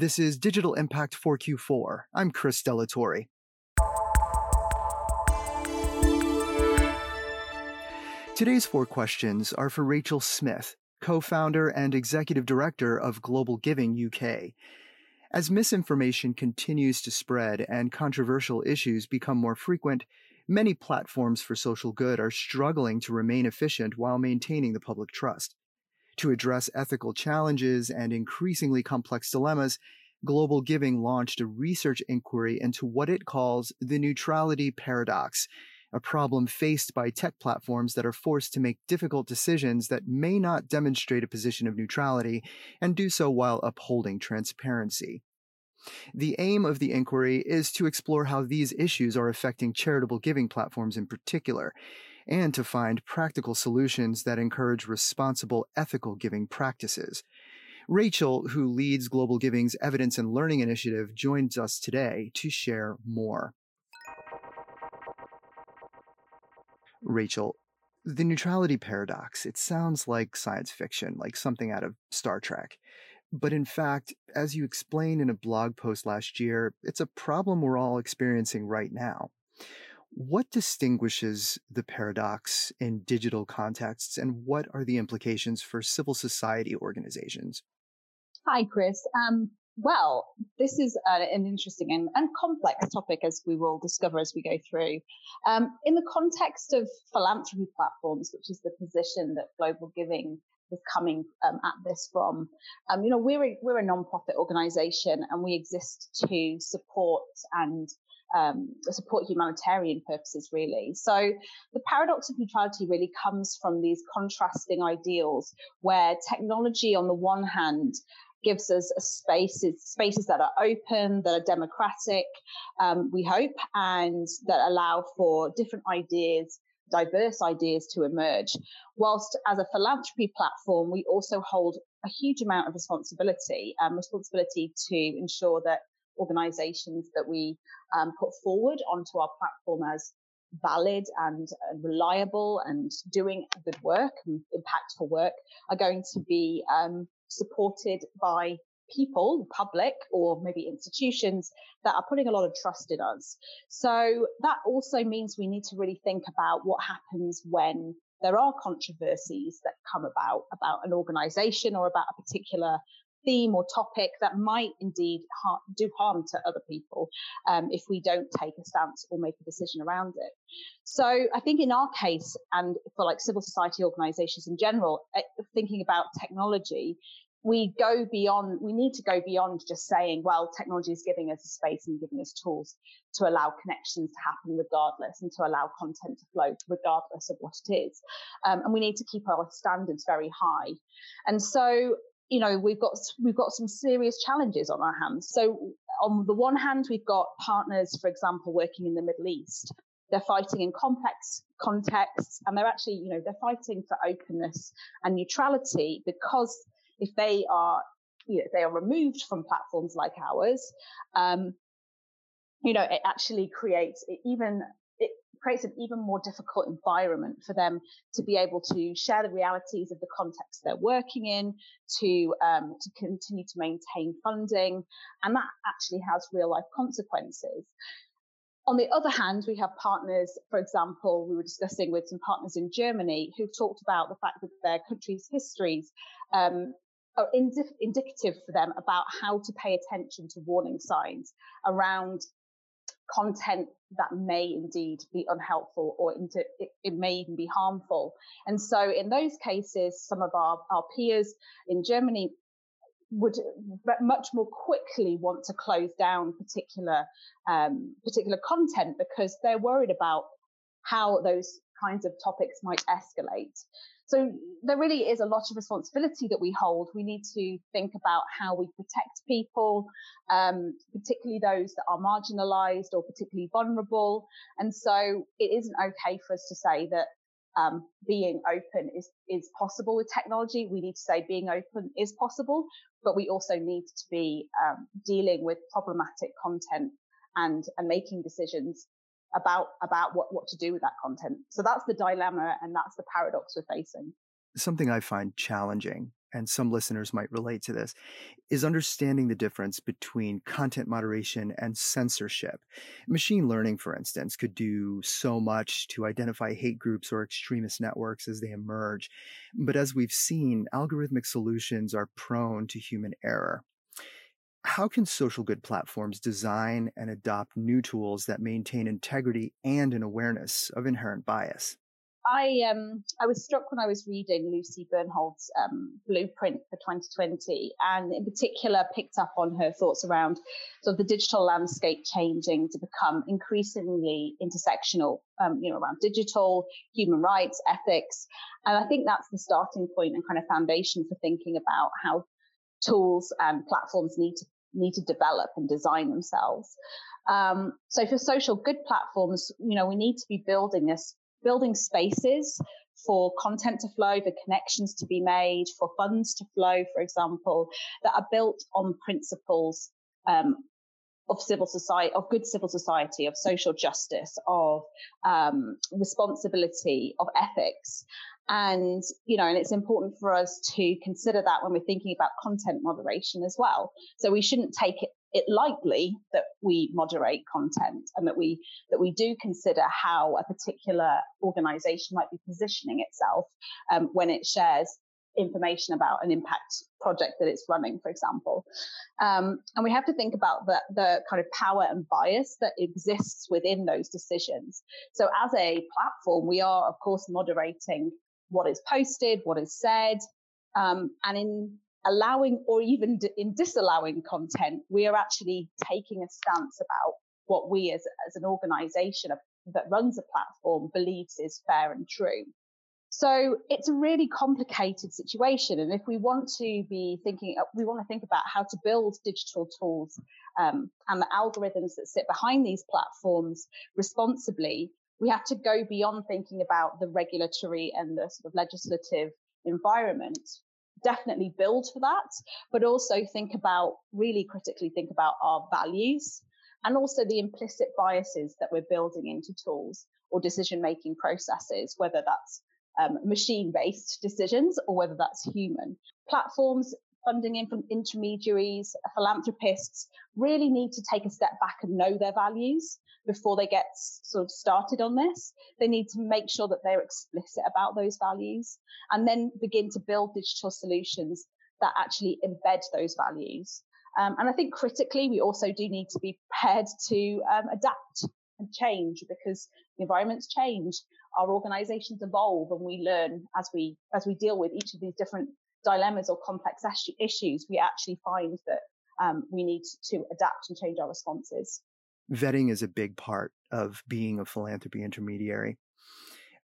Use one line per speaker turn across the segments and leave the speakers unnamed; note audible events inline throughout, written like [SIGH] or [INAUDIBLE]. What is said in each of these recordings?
This is Digital Impact 4Q4. I'm Chris Delatorre. Today's four questions are for Rachel Smith, co founder and executive director of Global Giving UK. As misinformation continues to spread and controversial issues become more frequent, many platforms for social good are struggling to remain efficient while maintaining the public trust. To address ethical challenges and increasingly complex dilemmas, Global Giving launched a research inquiry into what it calls the neutrality paradox, a problem faced by tech platforms that are forced to make difficult decisions that may not demonstrate a position of neutrality and do so while upholding transparency. The aim of the inquiry is to explore how these issues are affecting charitable giving platforms in particular, and to find practical solutions that encourage responsible ethical giving practices. Rachel, who leads Global Giving's Evidence and Learning Initiative, joins us today to share more. Rachel, the neutrality paradox, it sounds like science fiction, like something out of Star Trek. But in fact, as you explained in a blog post last year, it's a problem we're all experiencing right now. What distinguishes the paradox in digital contexts, and what are the implications for civil society organizations?
Hi, Chris. Um, well, this is uh, an interesting and, and, complex topic, as we will discover as we go through. Um, in the context of philanthropy platforms, which is the position that Global Giving is coming um, at this from, um, you know, we're a, we're a non-profit organisation, and we exist to support and um, support humanitarian purposes, really. So the paradox of neutrality really comes from these contrasting ideals, where technology, on the one hand, gives us spaces spaces that are open, that are democratic, um, we hope, and that allow for different ideas, diverse ideas to emerge. Whilst as a philanthropy platform, we also hold a huge amount of responsibility, um, responsibility to ensure that organizations that we um, put forward onto our platform as valid and, reliable and doing good work and impactful work are going to be um, supported by people, the public, or maybe institutions that are putting a lot of trust in us. So that also means we need to really think about what happens when there are controversies that come about about an organization or about a particular theme or topic that might indeed ha- do harm to other people um, if we don't take a stance or make a decision around it. So I think in our case, and for like civil society organizations in general, uh, thinking about technology, we go beyond, we need to go beyond just saying, well, technology is giving us a space and giving us tools to allow connections to happen regardless and to allow content to flow regardless of what it is. Um, and we need to keep our standards very high. And so you know we've got we've got some serious challenges on our hands. So on the one hand we've got partners for example working in the middle east. They're fighting in complex contexts and they're actually you know they're fighting for openness and neutrality because if they are you know, they are removed from platforms like ours um, you know it actually creates even creates an even more difficult environment for them to be able to share the realities of the context they're working in, to um, to continue to maintain funding, and that actually has real life consequences. On the other hand, we have partners, for example, we were discussing with some partners in Germany who've talked about the fact that their country's histories um, are indi- indicative for them about how to pay attention to warning signs around content that may indeed be unhelpful or into, it, it, may even be harmful. And so in those cases, some of our, our peers in Germany would much more quickly want to close down particular um, particular content because they're worried about how those kinds of topics might escalate. So there really is a lot of responsibility that we hold. We need to think about how we protect people, um, particularly those that are marginalized or particularly vulnerable. And so it isn't okay for us to say that um, being open is, is possible with technology. We need to say being open is possible, but we also need to be um, dealing with problematic content and, and making decisions about about what, what to do with that content. So that's the dilemma and that's the paradox we're facing.
Something I find challenging and some listeners might relate to this, is understanding the difference between content moderation and censorship. Machine learning, for instance, could do so much to identify hate groups or extremist networks as they emerge. But as we've seen, algorithmic solutions are prone to human error. How can social good platforms design and adopt new tools that maintain integrity and an awareness of inherent bias?
I um I was struck when I was reading Lucy Bernholz's um, blueprint for 2020, and in particular picked up on her thoughts around sort of the digital landscape changing to become increasingly intersectional, um, you know, around digital, human rights, ethics, and I think that's the starting point and kind of foundation for thinking about how tools and platforms need to need to develop and design themselves. Um, so for social good platforms, you know, we need to be building this building spaces for content to flow, for connections to be made, for funds to flow, for example, that are built on principles um, of civil society, of good civil society, of social justice, of um, responsibility, of ethics. And, you know, and it's important for us to consider that when we're thinking about content moderation as well. So we shouldn't take it it likely that we moderate content and that we that we do consider how a particular organization might be positioning itself um, when it shares information about an impact project that it's running, for example. Um, and we have to think about the, the kind of power and bias that exists within those decisions. So as a platform, we are, of course, moderating what is posted, what is said. Um, and in allowing or even in disallowing content, we are actually taking a stance about what we as, as an organization that runs a platform believes is fair and true. So it's a really complicated situation. And if we want to be thinking, uh, we want to think about how to build digital tools um, and the algorithms that sit behind these platforms responsibly, we have to go beyond thinking about the regulatory and the sort of legislative environment definitely build for that, but also think about really critically think about our values and also the implicit biases that we're building into tools or decision making processes, whether that's um, machine based decisions or whether that's human. Platforms, funding in from intermediaries, philanthropists really need to take a step back and know their values before they get sort of started on this. They need to make sure that they're explicit about those values and then begin to build digital solutions that actually embed those values. Um, and I think critically, we also do need to be prepared to um, adapt and change because the environments change, our organizations evolve, and we learn as we as we deal with each of these different dilemmas or complex issues. We actually find that um, we need to adapt and change our responses
vetting is a big part of being a philanthropy intermediary.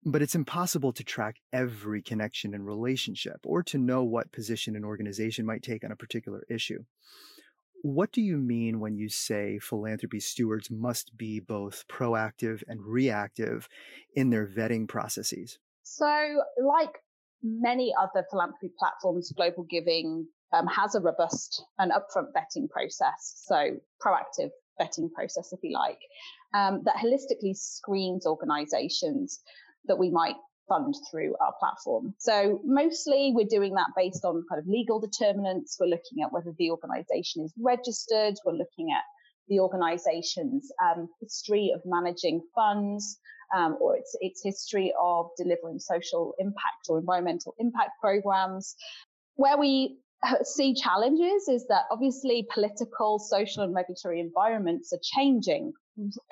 But it's impossible to track every connection and relationship or to know what position an organization might take on a particular issue. What do you mean when you say philanthropy stewards must be both proactive and reactive in their vetting processes?
So, like many other philanthropy platforms, Global Giving um, has a robust and upfront vetting process. So, proactive vetting process, if you like, um, that holistically screens organizations that we might fund through our platform. So mostly we're doing that based on kind of legal determinants. We're looking at whether the organization is registered. We're looking at the organization's um, history of managing funds um, or its, its history of delivering social impact or environmental impact programs. Where we [LAUGHS] see challenges is that obviously political, social, and regulatory environments are changing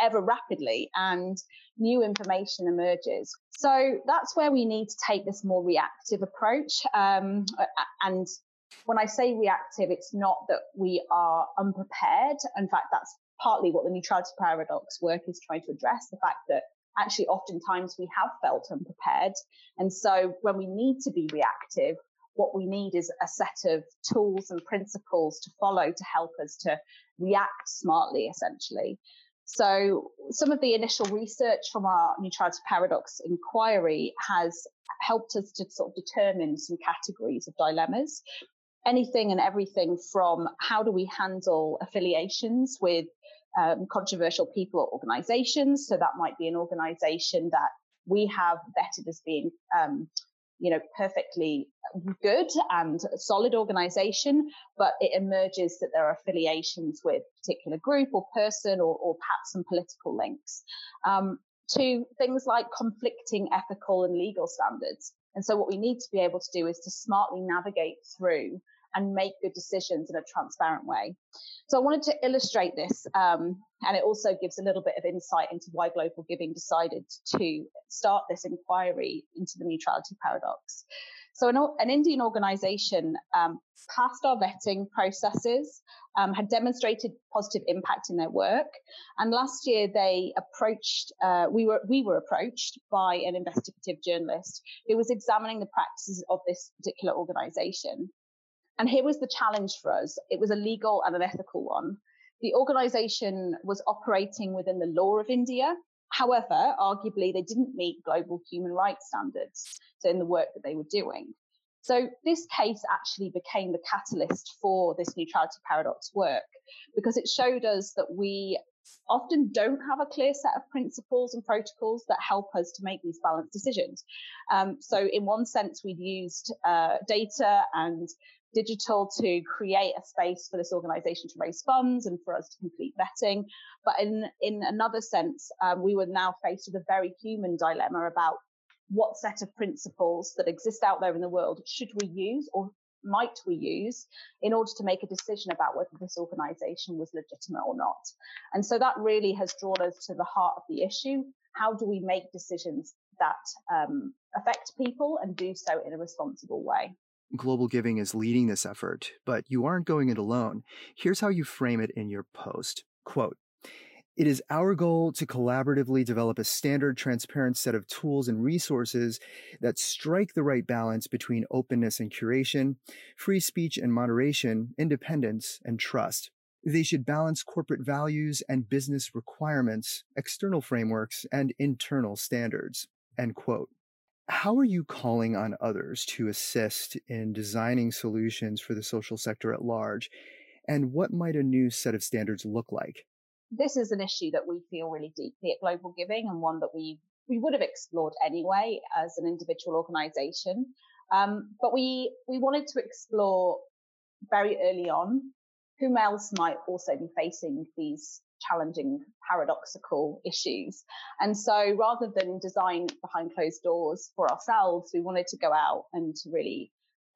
ever rapidly and new information emerges. So that's where we need to take this more reactive approach. Um, and when I say reactive, it's not that we are unprepared. In fact, that's partly what the neutrality paradox work is trying to address the fact that actually oftentimes we have felt unprepared. And so when we need to be reactive, what we need is a set of tools and principles to follow to help us to react smartly, essentially. So, some of the initial research from our neutrality paradox inquiry has helped us to sort of determine some categories of dilemmas. Anything and everything from how do we handle affiliations with um, controversial people or organizations? So, that might be an organization that we have vetted as being um, you know, perfectly good and solid organization, but it emerges that there are affiliations with particular group or person or, or perhaps some political links. Um, to things like conflicting ethical and legal standards. And so what we need to be able to do is to smartly navigate through and make good decisions in a transparent way. So I wanted to illustrate this, um, and it also gives a little bit of insight into why Global Giving decided to start this inquiry into the neutrality paradox. So an, an Indian organization um, passed our vetting processes, um, had demonstrated positive impact in their work, and last year they approached. Uh, we were we were approached by an investigative journalist who was examining the practices of this particular organization. And here was the challenge for us. It was a legal and an ethical one. The organization was operating within the law of India. However, arguably, they didn't meet global human rights standards so in the work that they were doing. So this case actually became the catalyst for this neutrality paradox work because it showed us that we often don't have a clear set of principles and protocols that help us to make these balanced decisions. Um, so in one sense, we've used uh, data and digital to create a space for this organization to raise funds and for us to complete vetting. But in, in another sense, um, we were now faced with a very human dilemma about what set of principles that exist out there in the world should we use or might we use in order to make a decision about whether this organization was legitimate or not. And so that really has drawn us to the heart of the issue. How do we make decisions that um, affect people and do so in a responsible way?
Global Giving is leading this effort, but you aren't going it alone. Here's how you frame it in your post. Quote, it is our goal to collaboratively develop a standard, transparent set of tools and resources that strike the right balance between openness and curation, free speech and moderation, independence and trust. They should balance corporate values and business requirements, external frameworks, and internal standards. End quote. How are you calling on others to assist in designing solutions for the social sector at large? And what might a new set of standards look like?
This is an issue that we feel really deeply at Global Giving and one that we we would have explored anyway as an individual organization. Um, but we we wanted to explore very early on whom else might also be facing these challenging, paradoxical issues. And so rather than design behind closed doors for ourselves, we wanted to go out and to really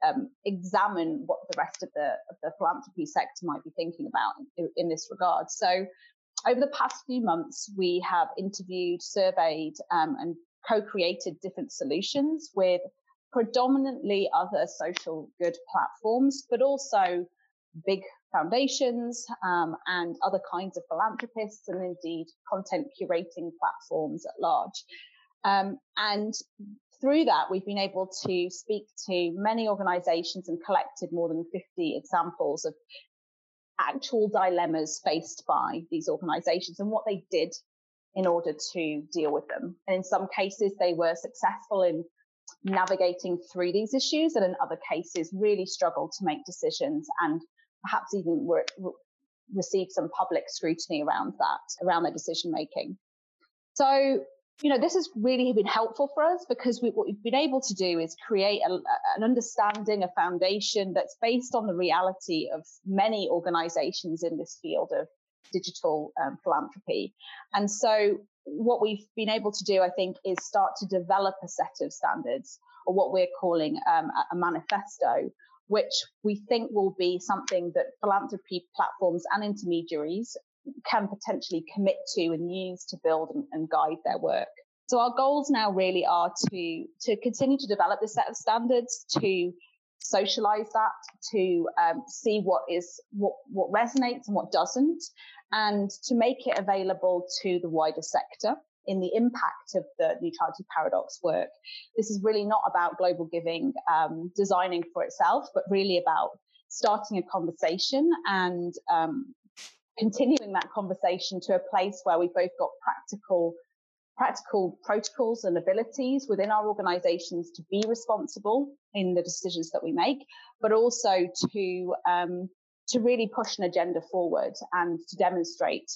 um, examine what the rest of the, of the philanthropy sector might be thinking about in, in this regard. So over the past few months, we have interviewed, surveyed, um, and co-created different solutions with predominantly other social good platforms, but also big foundations um, and other kinds of philanthropists and indeed content curating platforms at large. Um, and through that, we've been able to speak to many organizations and collected more than 50 examples of actual dilemmas faced by these organizations and what they did in order to deal with them. And in some cases, they were successful in navigating through these issues, and in other cases, really struggled to make decisions and perhaps even were, received some public scrutiny around that, around their decision making. So, you know, this has really been helpful for us because we, what we've been able to do is create a, an understanding, a foundation that's based on the reality of many organizations in this field of digital um, philanthropy. And so, what we've been able to do, I think, is start to develop a set of standards or what we're calling um, a manifesto which we think will be something that philanthropy platforms and intermediaries can potentially commit to and use to build and, and guide their work. So our goals now really are to to continue to develop this set of standards, to socialize that, to um, see what is what what resonates and what doesn't, and to make it available to the wider sector in the impact of the neutrality paradox work. This is really not about global giving um, designing for itself, but really about starting a conversation and um, continuing that conversation to a place where we've both got practical practical protocols and abilities within our organizations to be responsible in the decisions that we make, but also to um, to really push an agenda forward and to demonstrate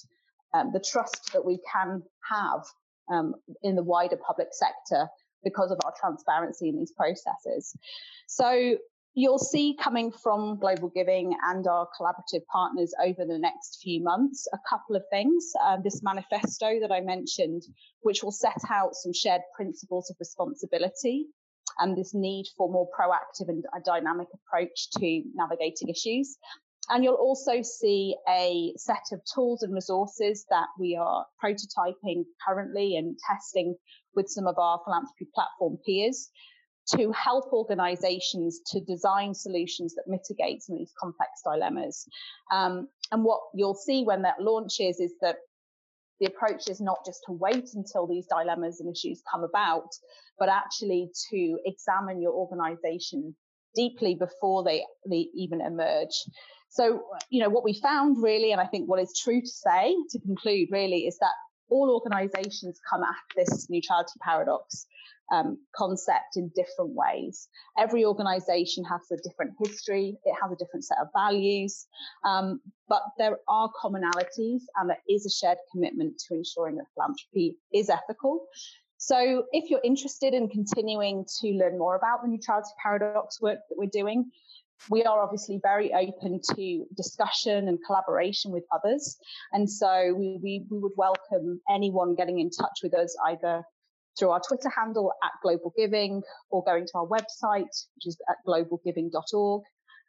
um, the trust that we can have um, in the wider public sector because of our transparency in these processes. So you'll see coming from Global Giving and our collaborative partners over the next few months a couple of things. Um, this manifesto that I mentioned, which will set out some shared principles of responsibility and this need for more proactive and a dynamic approach to navigating issues. And you'll also see a set of tools and resources that we are prototyping currently and testing with some of our philanthropy platform peers to help organizations to design solutions that mitigate some of these complex dilemmas. Um, and what you'll see when that launches is that the approach is not just to wait until these dilemmas and issues come about, but actually to examine your organization deeply before they, they even emerge. So, you know, what we found really, and I think what is true to say to conclude really is that all organizations come at this neutrality paradox um, concept in different ways. Every organization has a different history, it has a different set of values, um, but there are commonalities and there is a shared commitment to ensuring that philanthropy is ethical. So, if you're interested in continuing to learn more about the neutrality paradox work that we're doing, we are obviously very open to discussion and collaboration with others. And so we, we, we, would welcome anyone getting in touch with us either through our Twitter handle at Global Giving or going to our website, which is at globalgiving.org.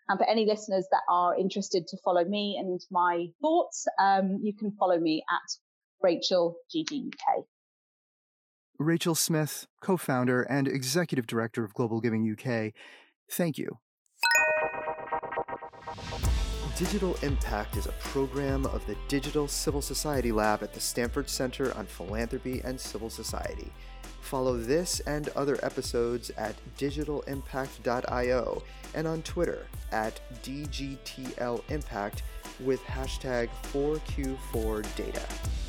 And for any listeners that are interested to follow me and my thoughts, um, you can follow me at Rachel GGUK.
Rachel Smith, co founder and executive director of Global Giving UK, thank you.
Digital Impact is a program of the Digital Civil Society Lab at the Stanford Center on Philanthropy and Civil Society. Follow this and other episodes at digitalimpact.io and on Twitter at DGTLimpact with hashtag 4Q4Data.